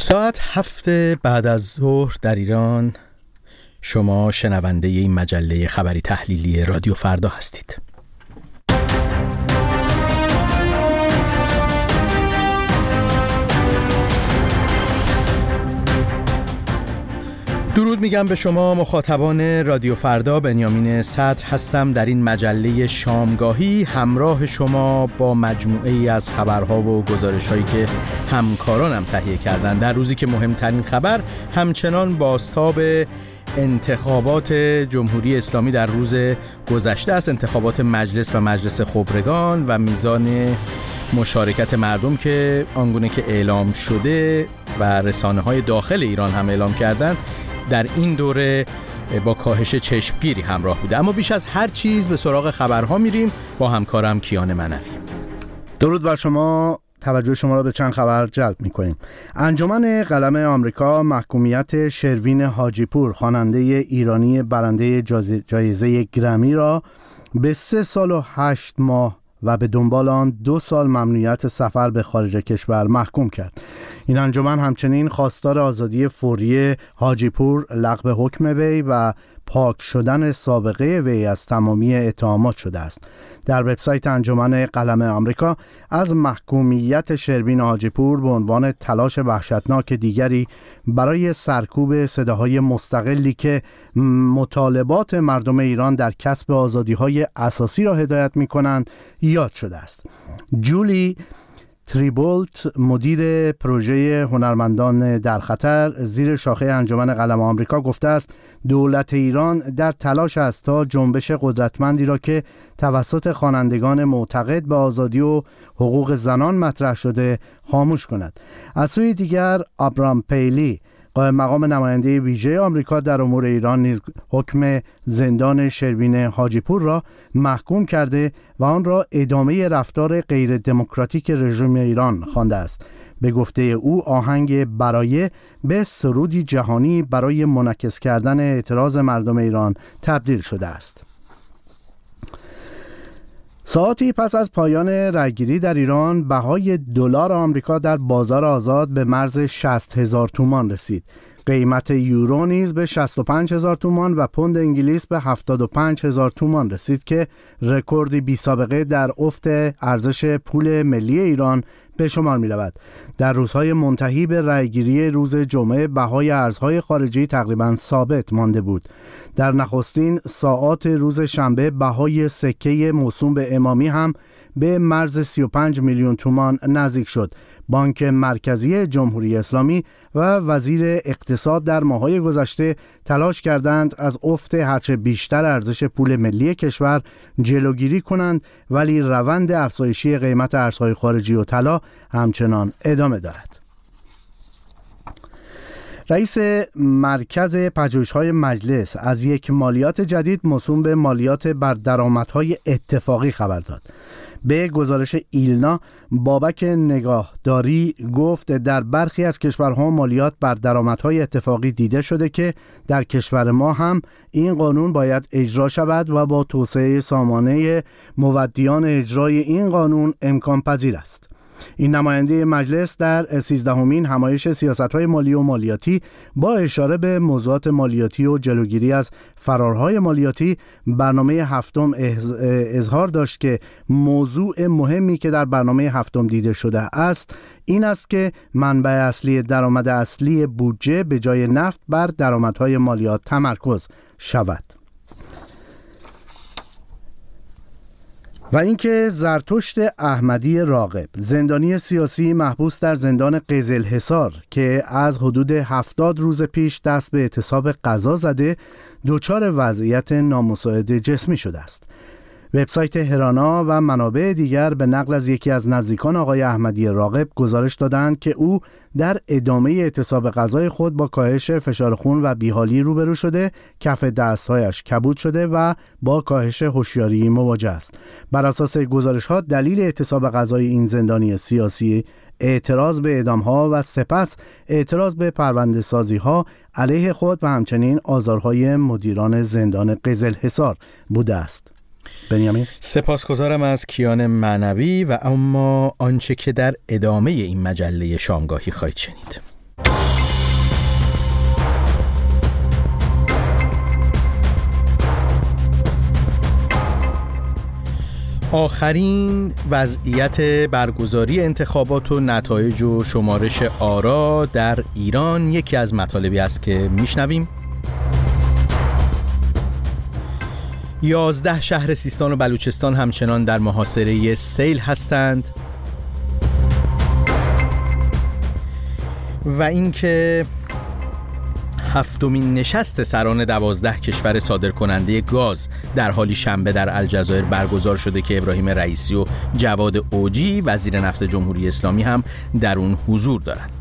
ساعت هفت بعد از ظهر در ایران شما شنونده این مجله خبری تحلیلی رادیو فردا هستید. درود میگم به شما مخاطبان رادیو فردا. بنیامین صدر هستم در این مجله شامگاهی. همراه شما با مجموعه ای از خبرها و گزارش هایی که همکارانم تهیه کردن. در روزی که مهمترین خبر همچنان باستاب انتخابات جمهوری اسلامی در روز گذشته است. انتخابات مجلس و مجلس خبرگان و میزان مشارکت مردم که آنگونه که اعلام شده و رسانه های داخل ایران هم اعلام کردند. در این دوره با کاهش چشمگیری همراه بوده. اما بیش از هر چیز به سراغ خبرها میریم. با همکارم کیان منوی درود بر شما. توجه شما را به چند خبر جلب می کنیم انجمن قلم آمریکا محکومیت شروین حاجیپور خواننده ایرانی برنده جایزه گرمی را به سه سال و هشت ماه و به دنبال آن دو سال ممنوعیت سفر به خارج کشور محکوم کرد. این انجمن همچنین خواستار آزادی فوری حاجیپور لغو حکم وی و پاک شدن سابقه وی از تمامی اتهامات شده است. در وبسایت انجمن قلم آمریکا از محکومیت شربین حاجیپور به عنوان تلاش وحشتناک دیگری برای سرکوب صداهای مستقلی که مطالبات مردم ایران در کسب آزادی های اساسی را هدایت می کنند یاد شده است. جولی تریبولت مدیر پروژه هنرمندان در خطر زیر شاخه انجمن قلم آمریکا گفته است دولت ایران در تلاش است تا جنبش قدرتمندی را که توسط خوانندگان معتقد به آزادی و حقوق زنان مطرح شده خاموش کند. از سوی دیگر ابرام پیلی مقام نماینده ویژه آمریکا در امور ایران نیز حکم زندان شروین حاجیپور را محکوم کرده و آن را ادامه رفتار غیر دموکراتیک رژیم ایران خوانده است. به گفته او آهنگ برای به سرودی جهانی برای منعکس کردن اعتراض مردم ایران تبدیل شده است. ساعتی پس از پایان رأیگیری در ایران بهای دلار آمریکا در بازار آزاد به مرز 60 هزار تومان رسید. قیمت یورو نیز به 65 هزار تومان و پوند انگلیس به 75 هزار تومان رسید که رکوردی بی سابقه در افت ارزش پول ملی ایران به شمار می رود. در روزهای منتهی به رأیگیری روز جمعه بهای ارزهای خارجی تقریبا ثابت مانده بود. در نخستین ساعات روز شنبه بهای سکه موسوم به امامی هم به مرز 35 میلیون تومان نزدیک شد. بانک مرکزی جمهوری اسلامی و وزیر اقتصاد در ماهای گذشته تلاش کردند از افت هرچه بیشتر ارزش پول ملی کشور جلوگیری کنند ولی روند افزایشی قیمت ارزهای خارجی و طلا همچنان ادامه دارد رئیس مرکز پژوهش‌های مجلس از یک مالیات جدید موسوم به مالیات بر درآمدهای اتفاقی خبر داد. به گزارش ایلنا بابک نگاهداری گفت در برخی از کشورها مالیات بر درآمدهای اتفاقی دیده شده که در کشور ما هم این قانون باید اجرا شود و با توسعه سامانه مودیان اجرای این قانون امکان پذیر است. این نماینده مجلس در سیزدهمین همایش سیاست های مالی و مالیاتی با اشاره به موضوعات مالیاتی و جلوگیری از فرارهای مالیاتی برنامه هفتم اظهار داشت که موضوع مهمی که در برنامه هفتم دیده شده است این است که منبع اصلی درآمد اصلی بودجه به جای نفت بر درآمدهای مالیات تمرکز شود. و اینکه زرتشت احمدی راقب زندانی سیاسی محبوس در زندان قزل حصار که از حدود هفتاد روز پیش دست به اعتصاب قضا زده دچار وضعیت نامساعد جسمی شده است. وبسایت هرانا و منابع دیگر به نقل از یکی از نزدیکان آقای احمدی راقب گزارش دادند که او در ادامه اعتصاب غذای خود با کاهش فشار خون و بیحالی روبرو شده کف دستهایش کبود شده و با کاهش هوشیاری مواجه است. بر اساس گزارش ها دلیل اعتصاب غذای این زندانی سیاسی اعتراض به اعدام ها و سپس اعتراض به پرونده سازی ها علیه خود و همچنین آزارهای مدیران زندان قزل حصار بوده است. بنیامین. سپاسگزارم از کیان معنوی و اما آنچه که در ادامه این مجله شامگاهی خواهید شنید. آخرین وضعیت برگزاری انتخابات و نتایج و شمارش آرا در ایران یکی از مطالبی است که میشنویم. یازده شهر سیستان و بلوچستان همچنان در محاصره سیل هستند و اینکه هفتمین نشست سران دوازده کشور صادرکننده گاز در حالی شنبه در الجزایر برگزار شده که ابراهیم رئیسی و جواد اوجی وزیر نفت جمهوری اسلامی هم در اون حضور دارند.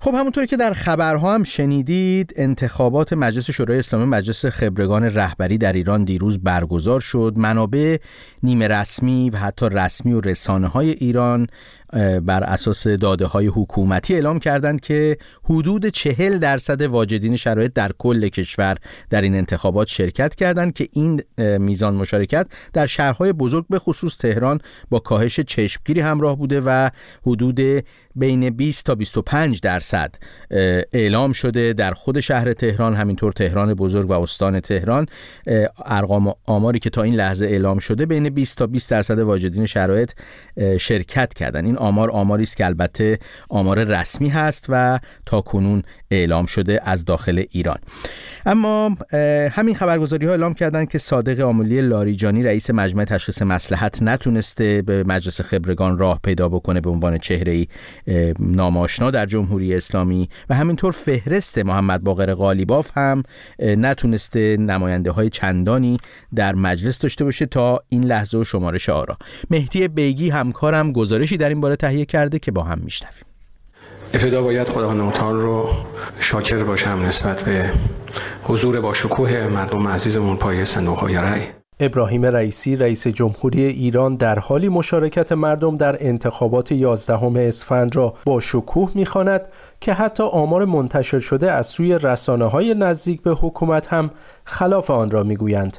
خب همونطوری که در خبرها هم شنیدید انتخابات مجلس شورای اسلامی مجلس خبرگان رهبری در ایران دیروز برگزار شد. منابع نیمه رسمی و حتی رسمی و رسانه های ایران بر اساس داده های حکومتی اعلام کردند که حدود چهل درصد واجدین شرایط در کل کشور در این انتخابات شرکت کردند که این میزان مشارکت در شهرهای بزرگ به خصوص تهران با کاهش چشمگیری همراه بوده و حدود بین 20 تا 25 درصد اعلام شده در خود شهر تهران همینطور تهران بزرگ و استان تهران. ارقام آماری که تا این لحظه اعلام شده بین 20 تا 20 درصد واجدین شرایط شرکت کردن این آمار آماری است که البته آمار رسمی هست و تا کنون اعلام شده از داخل ایران. اما همین خبرگزاری ها اعلام کردند که صادق آمولی لاریجانی رئیس مجمع تشخیص مسلحت نتونسته به مجلس خبرگان راه پیدا بکنه به عنوان چهره ناماشنا در جمهوری اسلامی و همینطور فهرست محمد باقر غالیباف هم نتونسته نماینده های چندانی در مجلس داشته باشه تا این لحظه و شمارش آرا. مهدی بیگی همکارم گزارشی در این باره تهیه کرده که با هم میشنویم. ابتدا باید خداوند متعال رو شاکر باشم نسبت به حضور با شکوه مردم عزیزمون پای صندوق های رأی. ابراهیم رئیسی رئیس جمهوری ایران در حالی مشارکت مردم در انتخابات 11 اسفند را با شکوه می‌خواند که حتی آمار منتشر شده از سوی رسانه های نزدیک به حکومت هم خلاف آن را می‌گویند.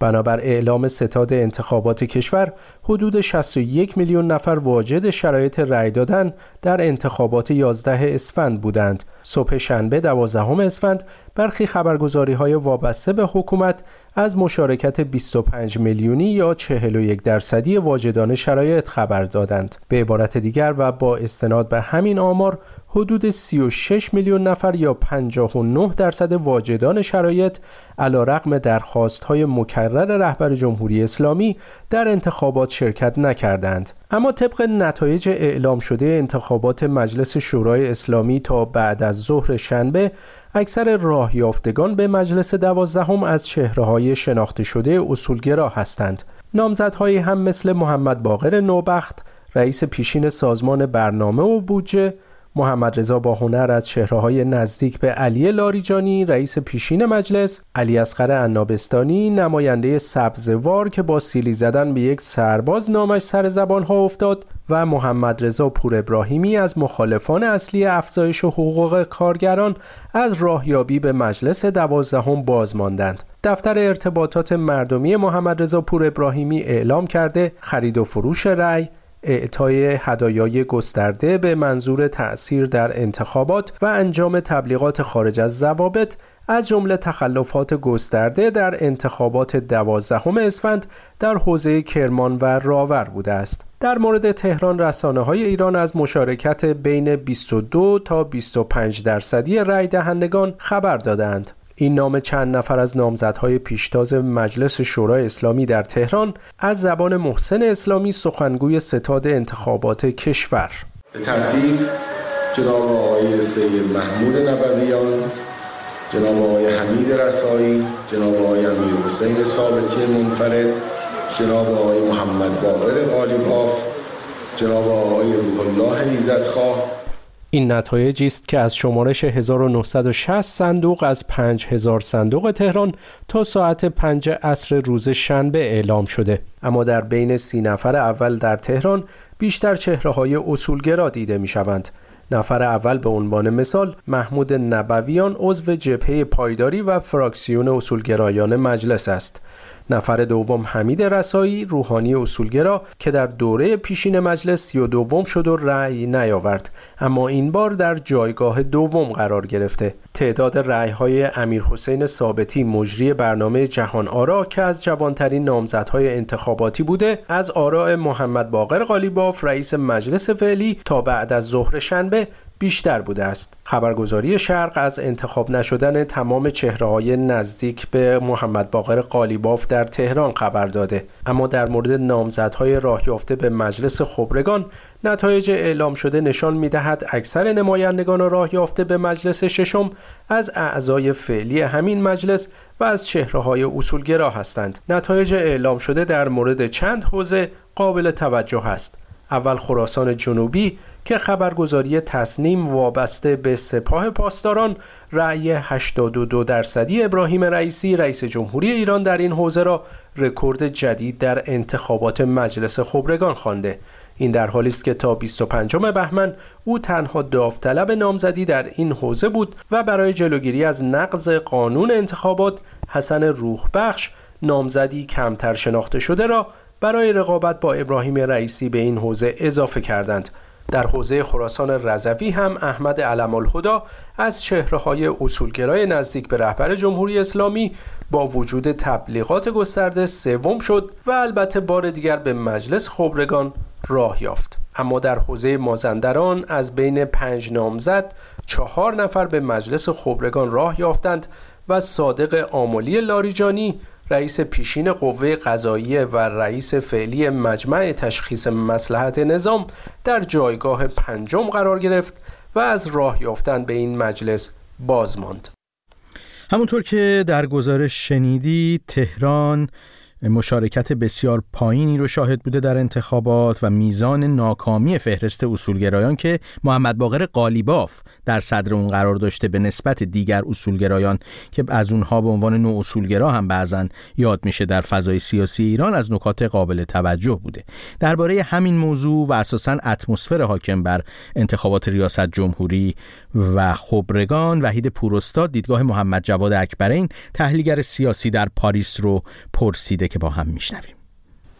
بنابر اعلام ستاد انتخابات کشور حدود 61 میلیون نفر واجد شرایط رأی دادن در انتخابات 11 اسفند بودند. صبح شنبه 12 اسفند برخی خبرگزاری های وابسته به حکومت از مشارکت 25 میلیونی یا 41 درصدی واجدان شرایط خبر دادند. به عبارت دیگر و با استناد به همین آمار حدود 36 میلیون نفر یا 59 درصد واجدان شرایط علا رقم درخواست های مکرر رهبر جمهوری اسلامی در انتخابات شرکت نکردند. اما طبق نتایج اعلام شده انتخابات مجلس شورای اسلامی تا بعد از ظهر شنبه اکثر راه یافتگان به مجلس دوازدهم از چهره های شناخته شده اصولگرا هستند. نامزدهایی هم مثل محمد باقر نوبخت رئیس پیشین سازمان برنامه و بودجه محمد رضا با هنر از چهره های نزدیک به علی لاریجانی رئیس پیشین مجلس علی اصغر عنابستانی نماینده سبزوار که با سیلی زدن به یک سرباز نامش سر زبان ها افتاد و محمد رضا پور ابراهیمی از مخالفان اصلی افزایش حقوق کارگران از راهیابی به مجلس دوازدهم باز ماندند. دفتر ارتباطات مردمی محمد رضا پور ابراهیمی اعلام کرده خرید و فروش رأی اعطای هدایای گسترده به منظور تأثیر در انتخابات و انجام تبلیغات خارج از ضوابط از جمله تخلفات گسترده در انتخابات دوازدهم اسفند در حوزه کرمان و راور بوده است. در مورد تهران رسانه های ایران از مشارکت بین 22 تا 25 درصدی رای دهندگان خبر دادند. این نام چند نفر از نامزدهای پیشتاز مجلس شورای اسلامی در تهران از زبان محسن اسلامی سخنگوی ستاد انتخابات کشور. به ترتیب جناب آقای سید محمود نبویان جناب آقای حمید رسایی جناب آقای امیر حسین ثابتی منفرد جناب آقای محمد باقر غالیباف جناب آقای روح الله ایزدخواه این نتایجی است که از شمارش 1960 صندوق از 5000 صندوق تهران تا ساعت 5 عصر روز شنبه اعلام شده. اما در بین سی نفر اول در تهران بیشتر چهره های اصولگرا دیده می شوند نفر اول به عنوان مثال محمود نبویان عضو جبهه پایداری و فراکسیون اصولگرایان مجلس است. نفر دوم حمید رسایی روحانی اصولگرا که در دوره پیشین مجلس سی و دوم شد و رأی نیاورد. اما این بار در جایگاه دوم قرار گرفته. تعداد رأی های امیر حسین ثابتی مجری برنامه جهان آرا که از جوانترین نامزدهای انتخاباتی بوده از آراء محمد باقر قالیباف رئیس مجلس فعلی تا بعد از ظهر شنبه بیشتر بوده است. خبرگزاری شرق از انتخاب نشدن تمام چهره های نزدیک به محمد باقر قالیباف در تهران خبر داده اما در مورد نامزدهای راه یافته به مجلس خبرگان نتایج اعلام شده نشان می دهد اکثر نمایندگان راه یافته به مجلس ششم از اعضای فعلی همین مجلس و از چهره های اصولگرا هستند. نتایج اعلام شده در مورد چند حوزه قابل توجه است. اول خراسان جنوبی که خبرگزاری تصنیم وابسته به سپاه پاسداران رأی 82 درصدی ابراهیم رئیسی رئیس جمهوری ایران در این حوزه را رکورد جدید در انتخابات مجلس خبرگان خوانده. این در حالی است که تا 25 بهمن او تنها داوطلب نامزدی در این حوزه بود و برای جلوگیری از نقض قانون انتخابات حسن روحبخش نامزدی کمتر شناخته شده را برای رقابت با ابراهیم رئیسی به این حوزه اضافه کردند. در حوزه خراسان رضوی هم احمد علم الهدا از چهره های اصولگرای نزدیک به رهبر جمهوری اسلامی با وجود تبلیغات گسترده سوم شد و البته بار دیگر به مجلس خبرگان راه یافت. اما در حوزه مازندران از بین پنج نامزد چهار نفر به مجلس خبرگان راه یافتند و صادق آملی لاریجانی رئیس پیشین قوه قضاییه و رئیس فعلی مجمع تشخیص مسلحت نظام در جایگاه پنجم قرار گرفت و از راه یافتن به این مجلس باز ماند. همونطور که در گزارش شنیدی تهران مشارکت بسیار پایینی رو شاهد بوده در انتخابات و میزان ناکامی فهرست اصولگرایان که محمد باقر قالیباف در صدر اون قرار داشته به نسبت دیگر اصولگرایان که از اونها به عنوان نوع اصولگرا هم بعضا یاد میشه در فضای سیاسی ایران از نکات قابل توجه بوده. درباره همین موضوع و اساسا اتمسفر حاکم بر انتخابات ریاست جمهوری و خبرگان وحید پوراستاد دیدگاه محمد جواد اکبرین تحلیلگر سیاسی در پاریس رو پرسیده که با هم میشنویم.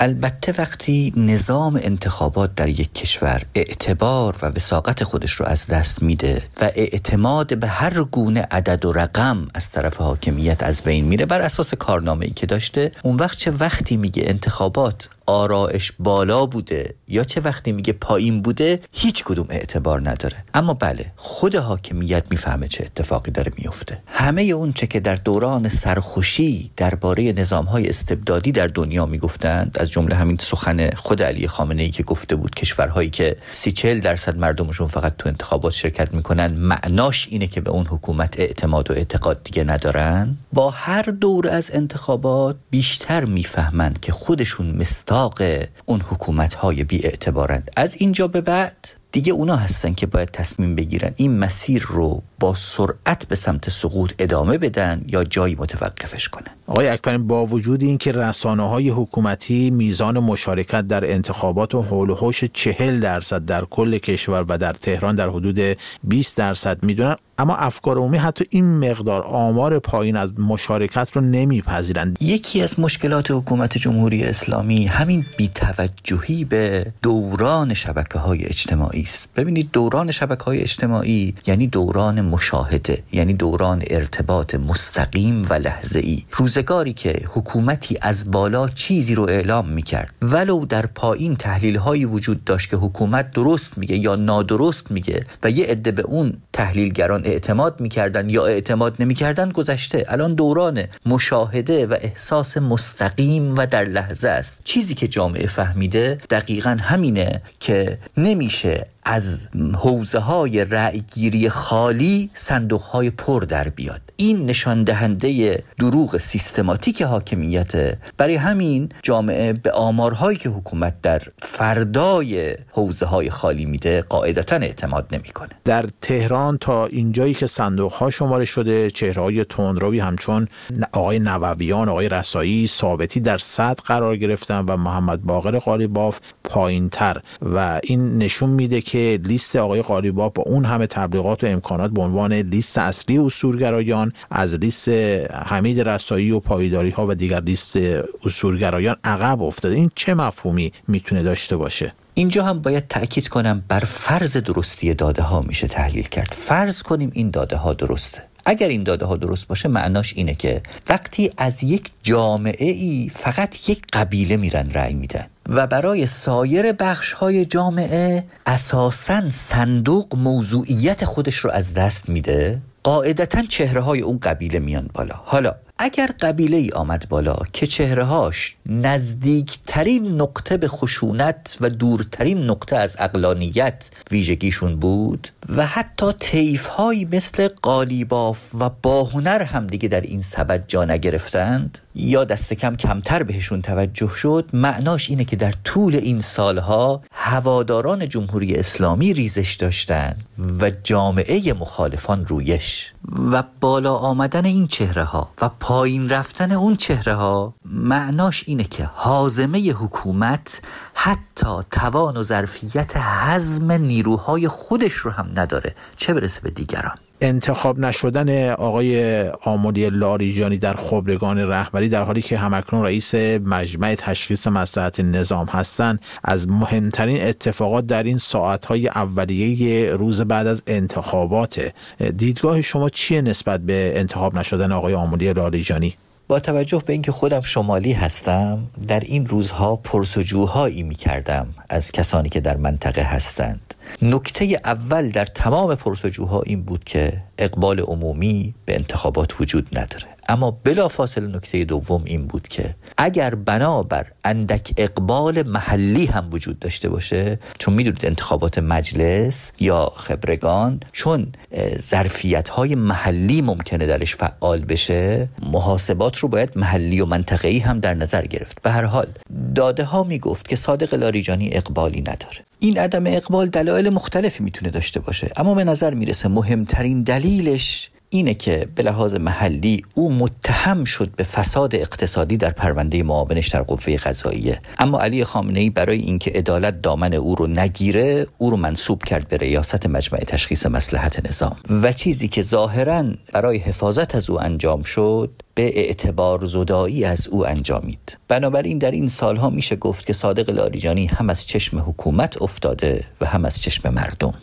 البته وقتی نظام انتخابات در یک کشور اعتبار و وساقت خودش رو از دست میده و اعتماد به هر گونه عدد و رقم از طرف حاکمیت از بین میره بر اساس کارنامه ای که داشته اون وقت چه وقتی میگه انتخابات آرائش بالا بوده یا چه وقتی میگه پایین بوده هیچ کدوم اعتبار نداره. اما بله خود حاکمیت می‌فهمه چه اتفاقی داره میفته. همه اون چه که در دوران سرخوشی درباره نظام های استبدادی در دنیا می‌گفتند از جمله همین سخن خود علی خامنه ای که گفته بود کشورهایی که سی چل درصد مردمشون فقط تو انتخابات شرکت می‌کنن معناش اینه که به اون حکومت اعتماد و اعتقاد دیگه ندارن. با هر دور از انتخابات بیشتر می‌فهمند که خودشون مستاق اون حکومت های بی اعتبارند از اینجا به بعد دیگه اونا هستن که باید تصمیم بگیرن. این مسیر رو با سرعت به سمت سقوط ادامه بدن یا جایی متوقفش کنن. آقای اکبرین با وجود اینکه رسانه های حکومتی میزان مشارکت در انتخابات و حول و حوش چهل درصد در کل کشور و در تهران در حدود 20 درصد می‌دونن اما افکار عمومی حتی این مقدار آمار پایین از مشارکت رو نمیپذیرند. یکی از مشکلات حکومت جمهوری اسلامی همین بیتوجهی به دوران شبکه های اجتماعی است. ببینید دوران شبکه های اجتماعی یعنی دوران مشاهده یعنی دوران ارتباط مستقیم و لحظه ای روزگاری که حکومتی از بالا چیزی رو اعلام می‌کرد. ولو در پایین تحلیل هایی وجود داشت که حکومت درست میگه یا نادرست میگه و یه عده به اون تحلیلگران اعتماد می‌کردن یا اعتماد نمی‌کردن گذشته. الان دوران مشاهده و احساس مستقیم و در لحظه است. چیزی که جامعه فهمیده دقیقا همینه که نمیشه از حوزه های رأیگیری خالی صندوق های پر در بیاد. این نشان دهنده دروغ سیستماتیک حاکمیت برای همین جامعه به آمارهایی که حکومت در فردای حوزه های خالی میده قاعدتا اعتماد نمی‌کنه. در تهران تا اینجایی که صندوق ها شماره شده چهره های تندروی همچون آقای نوویان آقای رسایی ثابتی در صد قرار گرفتن و محمد باقر قالیباف پایین تر و این نشون میده که لیست آقای قالیباف با اون همه تبلیغات و امکانات به عنوان لیست اصلی اصولگرایان از لیست حمید رسایی و پایداری ها و دیگر لیست اصولگرایان عقب افتاده. این چه مفهومی می‌تونه داشته باشه؟ اینجا هم باید تأکید کنم بر فرض درستی داده ها میشه تحلیل کرد. فرض کنیم این داده ها درسته. اگر این داده ها درست باشه معناش اینه که وقتی از یک جامعه ای فقط یک قبیله میرن رأی میدن و برای سایر بخش های جامعه اساسا صندوق موضوعیت خودش رو از دست میده قاعدتا چهره های اون قبیله میان بالا. حالا اگر قبیله ای آمد بالا که چهرههاش نزدیکترین نقطه به خشونت و دورترین نقطه از اقلانیت ویژگیشون بود و حتی تیف مثل قالیباف و باهنر هم دیگه در این سبد جا نگرفتند یا دست کم کمتر بهشون توجه شد معناش اینه که در طول این سالها هواداران جمهوری اسلامی ریزش داشتند و جامعه مخالفان رویش. و بالا آمدن این چهره ها و پایین رفتن اون چهره ها معناش اینه که حازمه حکومت حتی توان و ظرفیت حزم نیروهای خودش رو هم نداره. چه برسه به دیگران؟ انتخاب نشدن آقای آمولی لاریجانی در خبرگان رهبری در حالی که همکنون رئیس مجمع تشخیص مسلحت نظام هستند از مهمترین اتفاقات در این ساعتهای اولیه روز بعد از انتخابات. دیدگاه شما چیه نسبت به انتخاب نشدن آقای آمولی لاریجانی؟ با توجه به اینکه خودم شمالی هستم در این روزها پرسجوهایی می کردم از کسانی که در منطقه هستند. نکته اول در تمام پرسجوها این بود که اقبال عمومی به انتخابات وجود نداره. اما بلافاصله نکته دوم این بود که اگر بنابر اندک اقبال محلی هم وجود داشته باشه چون می‌دونید انتخابات مجلس یا خبرگان چون ظرفیت های محلی ممکنه درش فعال بشه محاسبات رو باید محلی و منطقه‌ای هم در نظر گرفت. به هر حال داده ها می‌گفت که صادق لاریجانی اقبالی نداره. این عدم اقبال دلایل مختلفی می‌تونه داشته باشه. اما به نظر می‌رسه مهمترین دلیلش اینه که به لحاظ محلی او متهم شد به فساد اقتصادی در پرونده معاونش در قوه قضاییه. اما علی خامنه ای برای اینکه عدالت دامن او رو نگیره او رو منصوب کرد به ریاست مجمع تشخیص مسلحت نظام. و چیزی که ظاهرا برای حفاظت از او انجام شد به اعتبار زدایی از او انجامید. بنابراین در این سالها میشه گفت که صادق لاریجانی هم از چشم حکومت افتاده و هم از چشم مردم.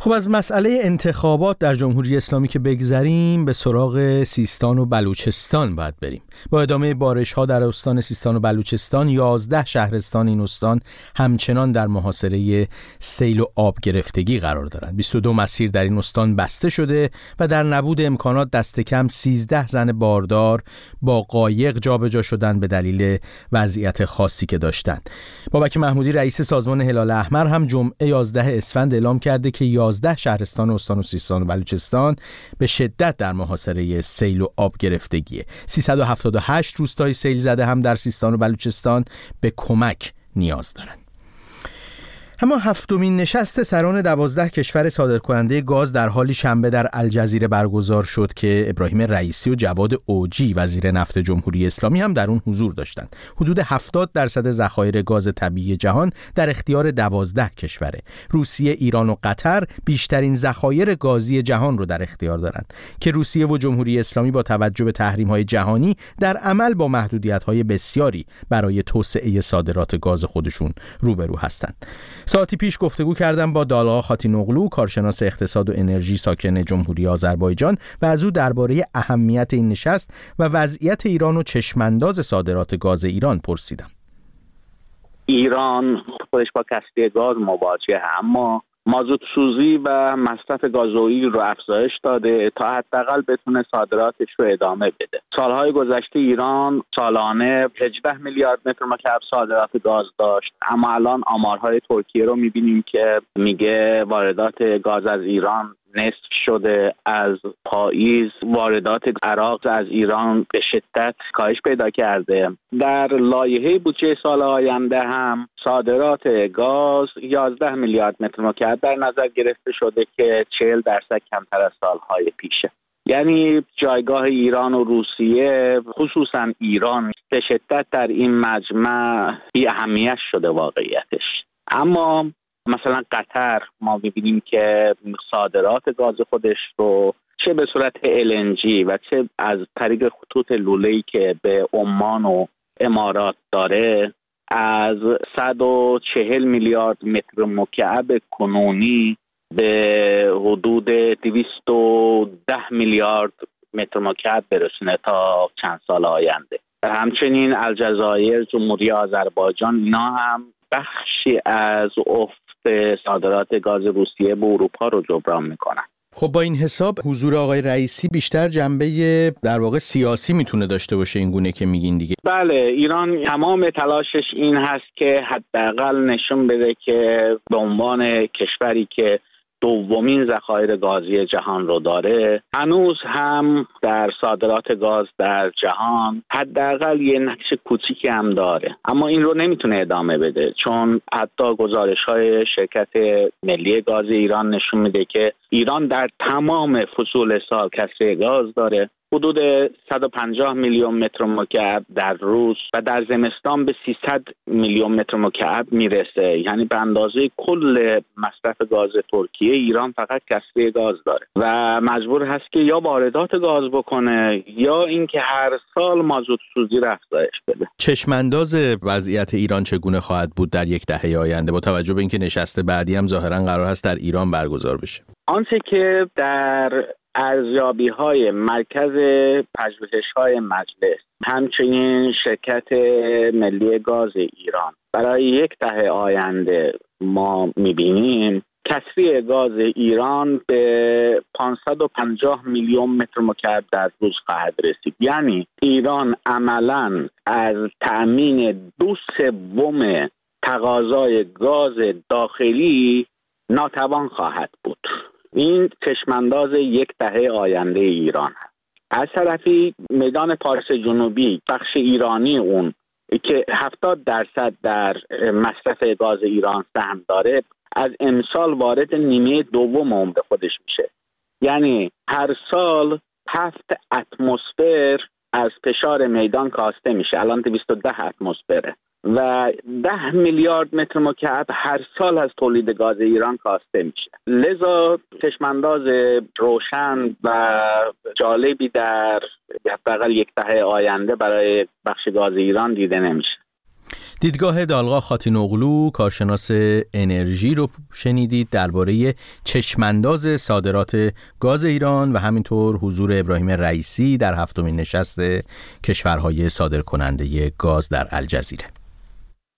خب از مسئله انتخابات در جمهوری اسلامی که بگذریم به سراغ سیستان و بلوچستان باید بریم. با ادامه بارش ها در استان سیستان و بلوچستان 11 شهرستان این استان همچنان در محاصره سیل و آب گرفتگی قرار دارند. 22 مسیر در این استان بسته شده و در نبود امکانات دست کم 13 زن باردار با قایق جابجا شدن به دلیل وضعیت خاصی که داشتند. بابک محمودی رئیس سازمان هلال احمر هم جمعه 11 اسفند اعلام کرده که 11 شهرستان استان و سیستان و بلوچستان به شدت در محاصره سیل و آب گرفتگیه 378 روستای سیل زده هم در سیستان و بلوچستان به کمک نیاز دارند. اما هفتمین نشست سران دوازده کشور صادرکننده گاز در حالی شنبه در الجزیره برگزار شد که ابراهیم رئیسی و جواد اوجی وزیر نفت جمهوری اسلامی هم در اون حضور داشتند. حدود 70 درصد ذخایر گاز طبیعی جهان در اختیار دوازده کشوره. روسیه، ایران و قطر بیشترین ذخایر گازی جهان رو در اختیار دارند که روسیه و جمهوری اسلامی با توجه به تحریم های جهانی در عمل با محدودیت های بسیاری برای توسعه صادرات گاز خودشون روبرو هستند. ساعتی پیش گفتگو کردم با دالا نقلو کارشناس اقتصاد و انرژی ساکن جمهوری آذربایجان و از او درباره اهمیت این نشست و وضعیت ایران و چشمانداز صادرات گاز ایران پرسیدم. ایران خودش با کسری گاز مواجه اما مازوت سوزی و مصرف گازوئیل رو افزایش داده تا حداقل بتونه صادراتش رو ادامه بده. سالهای گذشته ایران سالانه 18 میلیارد متر مکعب صادرات گاز داشت اما الان آمارهای ترکیه رو می‌بینیم که میگه واردات گاز از ایران نصف شده از پاییز واردات عراق از ایران به شدت کاهش پیدا کرده. در لایحه بودجه سال آینده هم صادرات گاز 11 میلیارد متر مکعب در نظر گرفته شده که 40 درصد کمتر از سالهای پیشه یعنی جایگاه ایران و روسیه خصوصا ایران به شدت در این مجمع بی اهمیت شده واقعیتش. اما مثلا قطر ما می‌بینیم که صادرات گاز خودش رو چه به صورت LNG و چه از طریق خطوط لوله‌ای که به عمان و امارات داره از 140 میلیارد متر مکعب کنونی به حدود 210 میلیارد متر مکعب برسونه تا چند سال آینده. همچنین الجزایر جمهوری آذربایجان اینا هم بخشی از صادرات گاز روسیه به اروپا رو جبران می‌کنن. خب با این حساب حضور آقای رئیسی بیشتر جنبه در واقع سیاسی می‌تونه داشته باشه این گونه که میگین دیگه. بله ایران تمام تلاشش این هست که حداقل نشون بده که به عنوان کشوری که دومین ذخایر گازی جهان رو داره. هنوز هم در صادرات گاز در جهان حداقل یه نقش کوچیکی هم داره. اما این رو نمی‌تونه ادامه بده چون حتی گزارش های شرکت ملی گاز ایران نشون میده که ایران در تمام فصول سال کسری گاز داره. حدود 150 میلیون متر مکعب در روز و در زمستان به 300 میلیون متر مکعب می‌رسه. یعنی به اندازه کل مصرف گاز ترکیه ایران فقط کسری گاز داره. و مجبور هست که یا واردات گاز بکنه یا اینکه هر سال مازوت سوزی افزایش بده. چشمانداز وضعیت ایران چگونه خواهد بود در یک دهه آینده؟ با توجه به اینکه نشست بعدی هم ظاهرا قرار هست در ایران برگزار بشه. آنچه که در ارزیابی های مرکز پژوهش های مجلس همچنین شرکت ملی گاز ایران. برای یک دهه آینده ما می‌بینیم کسری گاز ایران به 550 میلیون متر مکعب در روز خواهد رسید. یعنی ایران عملا از تأمین دو سوم تقاضای گاز داخلی ناتوان خواهد بود. این چشمانداز یک دهه آینده ایران هست از طرفی میدان پارس جنوبی بخش ایرانی اون که 70 درصد در مصرف گاز ایران سهم داره از امسال وارد نیمه دوم عمر خودش میشه. یعنی هر سال هفت اتمسفر از فشار میدان کاسته میشه. الان 210 اتمسفره. و ده میلیارد متر مکعب هر سال از تولید گاز ایران کاسته میشه. لذا چشمانداز روشن و جالبی در حداقل یک دهه آینده برای بخش گاز ایران دیده نمیشه. دیدگاه دالغا خاتین اغلو کارشناس انرژی رو شنیدید درباره چشمانداز صادرات گاز ایران و همینطور حضور ابراهیم رئیسی در هفتمین نشست کشورهای صادرکننده گاز در الجزیره.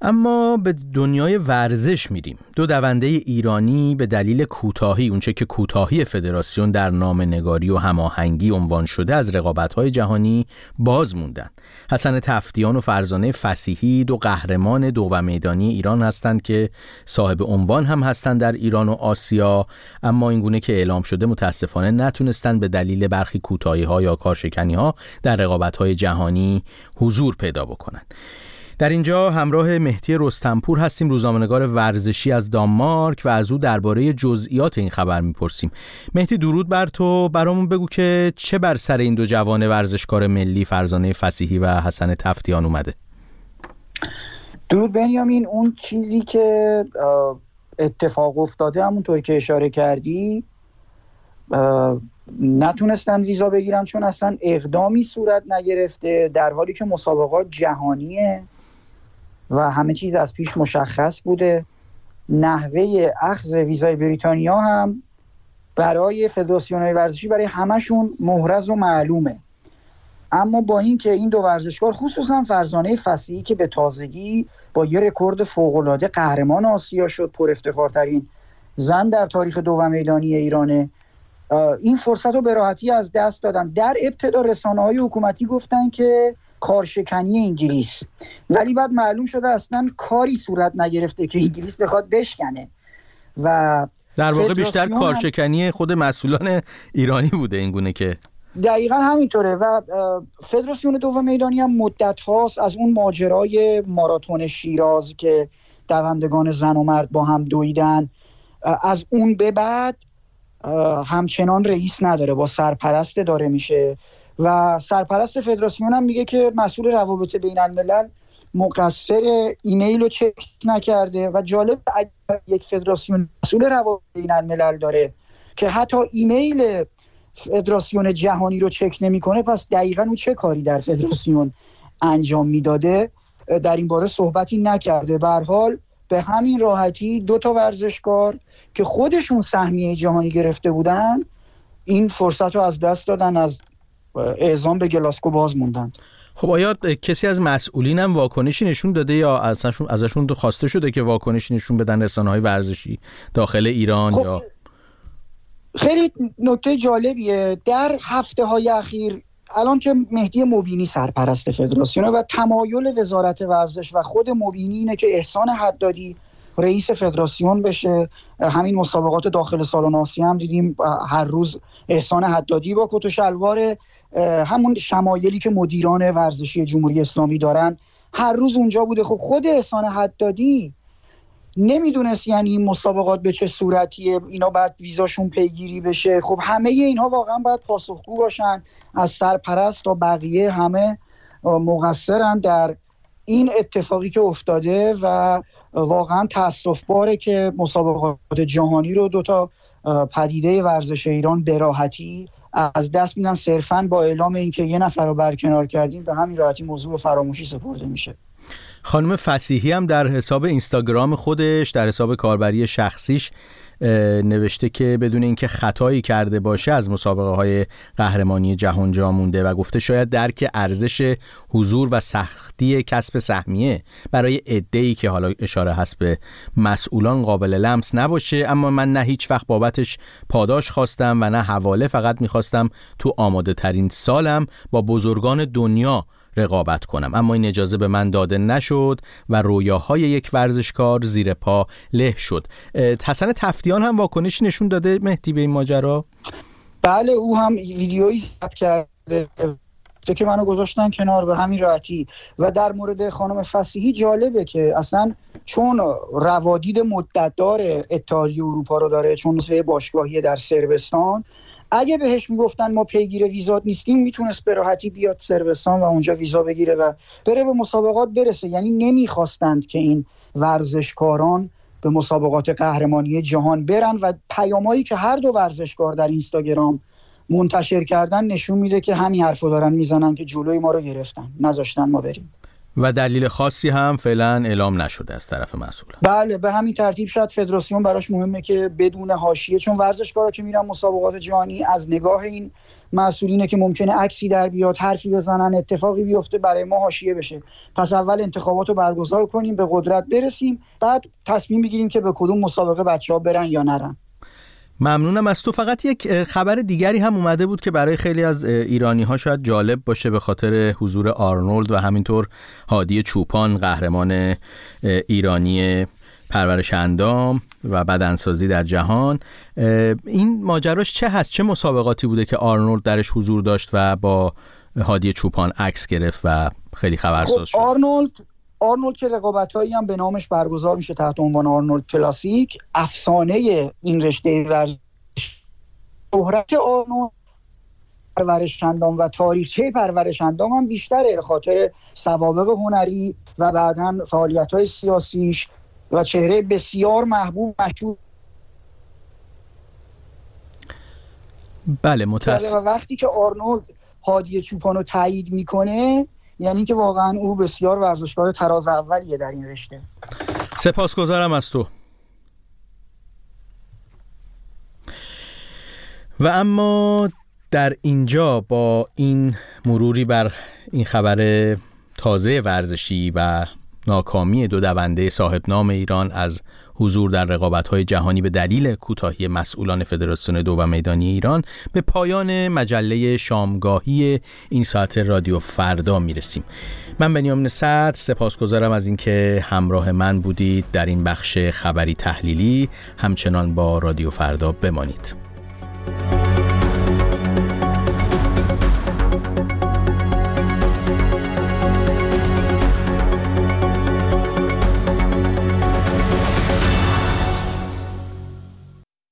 اما به دنیای ورزش میریم. دو دونده ایرانی به دلیل کوتاهی اونچه که کوتاهی فدراسیون در نام نگاری و هماهنگی عنوان شده از رقابت‌های جهانی باز موندن. حسن تفتیان و فرزانه فسیحی دو قهرمان دو و میدانی ایران هستند که صاحب عنوان هم هستند در ایران و آسیا اما این گونه که اعلام شده متاسفانه نتونستند به دلیل برخی کوتاهی ها یا کارشکنی ها در رقابت‌های جهانی حضور پیدا بکنند. در اینجا همراه مهدی رستمپور هستیم روزنامه‌نگار ورزشی از دانمارک و از او درباره جزئیات این خبر می‌پرسیم. مهدی درود بر تو. برامون بگو که چه بر سر این دو جوان ورزشکار ملی فرزانه فسیحی و حسن تفتیان اومده؟ درود بنیامین. اون چیزی که اتفاق افتاده همونطور که اشاره کردی نتونستن ویزا بگیرن چون اصلا اقدامی صورت نگرفته در حالی که مسابقات جهانیه. و همه چیز از پیش مشخص بوده. نحوه اخذ ویزای بریتانیا هم برای فدراسیون ورزشی برای همشون محرز و معلومه. اما با اینکه این دو ورزشکار خصوصا فرزانه فسیحی که به تازگی با یه رکورد فوق‌العاده قهرمان آسیا شد پر افتخارترین زن در تاریخ دو میدانی ایرانه این فرصت رو به راحتی از دست دادن. در ابتدا رسانه های حکومتی گفتن که کارشکنی انگلیس. ولی بعد معلوم شده اصلا کاری صورت نگرفته که انگلیس بخواد بشکنه. و در واقع بیشتر کارشکنی خود مسئولان ایرانی بوده این گونه که. دقیقا همینطوره و فدراسیون دوم میدانی هم مدت هاست از اون ماجرای ماراتون شیراز که دوندگان زن و مرد با هم دویدن. از اون به بعد همچنان رئیس نداره با سرپرست داره میشه. و سرپرست فدراسیون هم میگه که مسئول روابط بین الملل مقصر ایمیل رو چک نکرده و جالب اگر یک فدراسیون مسئول روابط بین الملل داره که حتی ایمیل فدراسیون جهانی رو چک نمی‌کنه پس دقیقا او چه کاری در فدراسیون انجام می‌داده؟ در این باره صحبتی نکرده. به حال به همین راحتی دو تا ورزشکار که خودشون سهمیه جهانی گرفته بودن این فرصت رو از دست دادن از اعزام به گلاسکو باز موندن. خب آیا کسی از مسئولین هم واکنشی نشون داده یا ازشون ازشون خواسته شده که واکنشی نشون بدن رسانه های ورزشی داخل ایران خب یا؟ خیلی نکته جالبیه. در هفته های اخیر الان که مهدی مبینی سرپرست فدراسیونه و تمایل وزارت ورزش و خود مبینی اینه که احسان حدادی رئیس فدراسیون بشه. همین مسابقات داخل سالن آسیا هم دیدیم هر روز احسان حدادی با کت و شلوار همون شمایلی که مدیران ورزشی جمهوری اسلامی دارن هر روز اونجا بوده. خب خود احسان حدادی نمی‌دونست یعنی این مسابقات به چه صورتیه اینا باید ویزاشون پیگیری بشه. خب همه اینها واقعا باید پاسخگو باشن. از سرپرست تا بقیه همه مقصرن در این اتفاقی که افتاده و واقعا تاسف باره که مسابقات جهانی رو دوتا پدیده ورزش ایران براحتی از دست میدن صرفا با اعلام اینکه یه نفر رو برکنار کردیم به همین راحتی موضوع فراموشی سپرده میشه. خانم فسیحی هم در حساب اینستاگرام خودش در حساب کاربری شخصیش نوشته که بدون اینکه خطایی کرده باشه از مسابقه های قهرمانی جهان جا مونده و گفته شاید درک ارزش حضور و سختی کسب سهمیه برای ای که حالا اشاره هست به مسئولان قابل لمس نباشه. اما من نه هیچ وقت بابتش پاداش خواستم و نه حواله فقط می‌خواستم تو آماده ترین سالم با بزرگان دنیا رقابت کنم. اما این اجازه به من داده نشد و رویاهای یک ورزشکار زیر پا له شد. حسن تفتیان هم واکنشی نشون داده مهدی به این ماجرا؟ بله او هم ویدیویی ضبط کرده که منو گذاشتن کنار به همین راحتی. و در مورد خانم فسیحی جالبه که اصلا چون روادید مدتدار اتحادیه اروپا رو داره چون مثل باشگاهی در سربستان اگه بهش می‌گفتن ما پیگیر ویزات نیستیم می‌تونست به راحتی بیاد سربستان و اونجا ویزا بگیره و بره به مسابقات برسه. یعنی نمی‌خواستند که این ورزشکاران به مسابقات قهرمانی جهان برن و پیامایی که هر دو ورزشکار در اینستاگرام منتشر کردن نشون میده که همین حرفو دارن می‌زنن که جلوی ما رو گرفتن. نذاشتن ما بریم. و دلیل خاصی هم فعلا اعلام نشده از طرف مسئول بله به همین ترتیب شاید فدراسیون براش مهمه که بدون حاشیه چون ورزشکارا که میرن مسابقات جهانی از نگاه این مسئولینه که ممکنه عکسی در بیاد حرفی بزنن اتفاقی بیفته برای ما حاشیه بشه. پس اول انتخابات رو برگزار کنیم به قدرت برسیم بعد تصمیم بگیریم که به کدوم مسابقه بچه ها برن یا نرن. ممنونم. از تو فقط یک خبر دیگری هم اومده بود که برای خیلی از ایرانی ها شاید جالب باشه به خاطر حضور آرنولد و همینطور هادی چوپان قهرمان ایرانی پرورش اندام و بدنسازی در جهان. این ماجراش چه هست؟ چه مسابقاتی بوده که آرنولد درش حضور داشت و با هادی چوپان عکس گرفت و خیلی خبرساز خب، شد؟ آرنولد آرنولد که رقابت هایی هم به نامش برگزار میشه تحت عنوان آرنولد کلاسیک افسانه این رشته ورزش شهرت آرنولد پرورش و تاریخچه پرورش هم بیشتره به خاطر سوابق هنری و بعدا فعالیت های سیاسیش و چهره بسیار محبوب مشهور. بله متاسف و وقتی که آرنولد هادی چوپانو تایید می‌کنه یعنی که واقعا او بسیار ورزشکار تراز اولیه در این رشته. سپاسگزارم از تو. و اما در اینجا با این مروری بر این خبر تازه ورزشی و ناکامی دو دونده صاحب نام ایران از حضور در رقابت‌های جهانی به دلیل کوتاهی مسئولان فدراسیون دو و میدانی ایران به پایان مجله شامگاهی این ساعت رادیو فردا می‌رسیم. من بنیامین صدر سپاسگزارم از اینکه همراه من بودید در این بخش خبری تحلیلی. همچنان با رادیو فردا بمانید.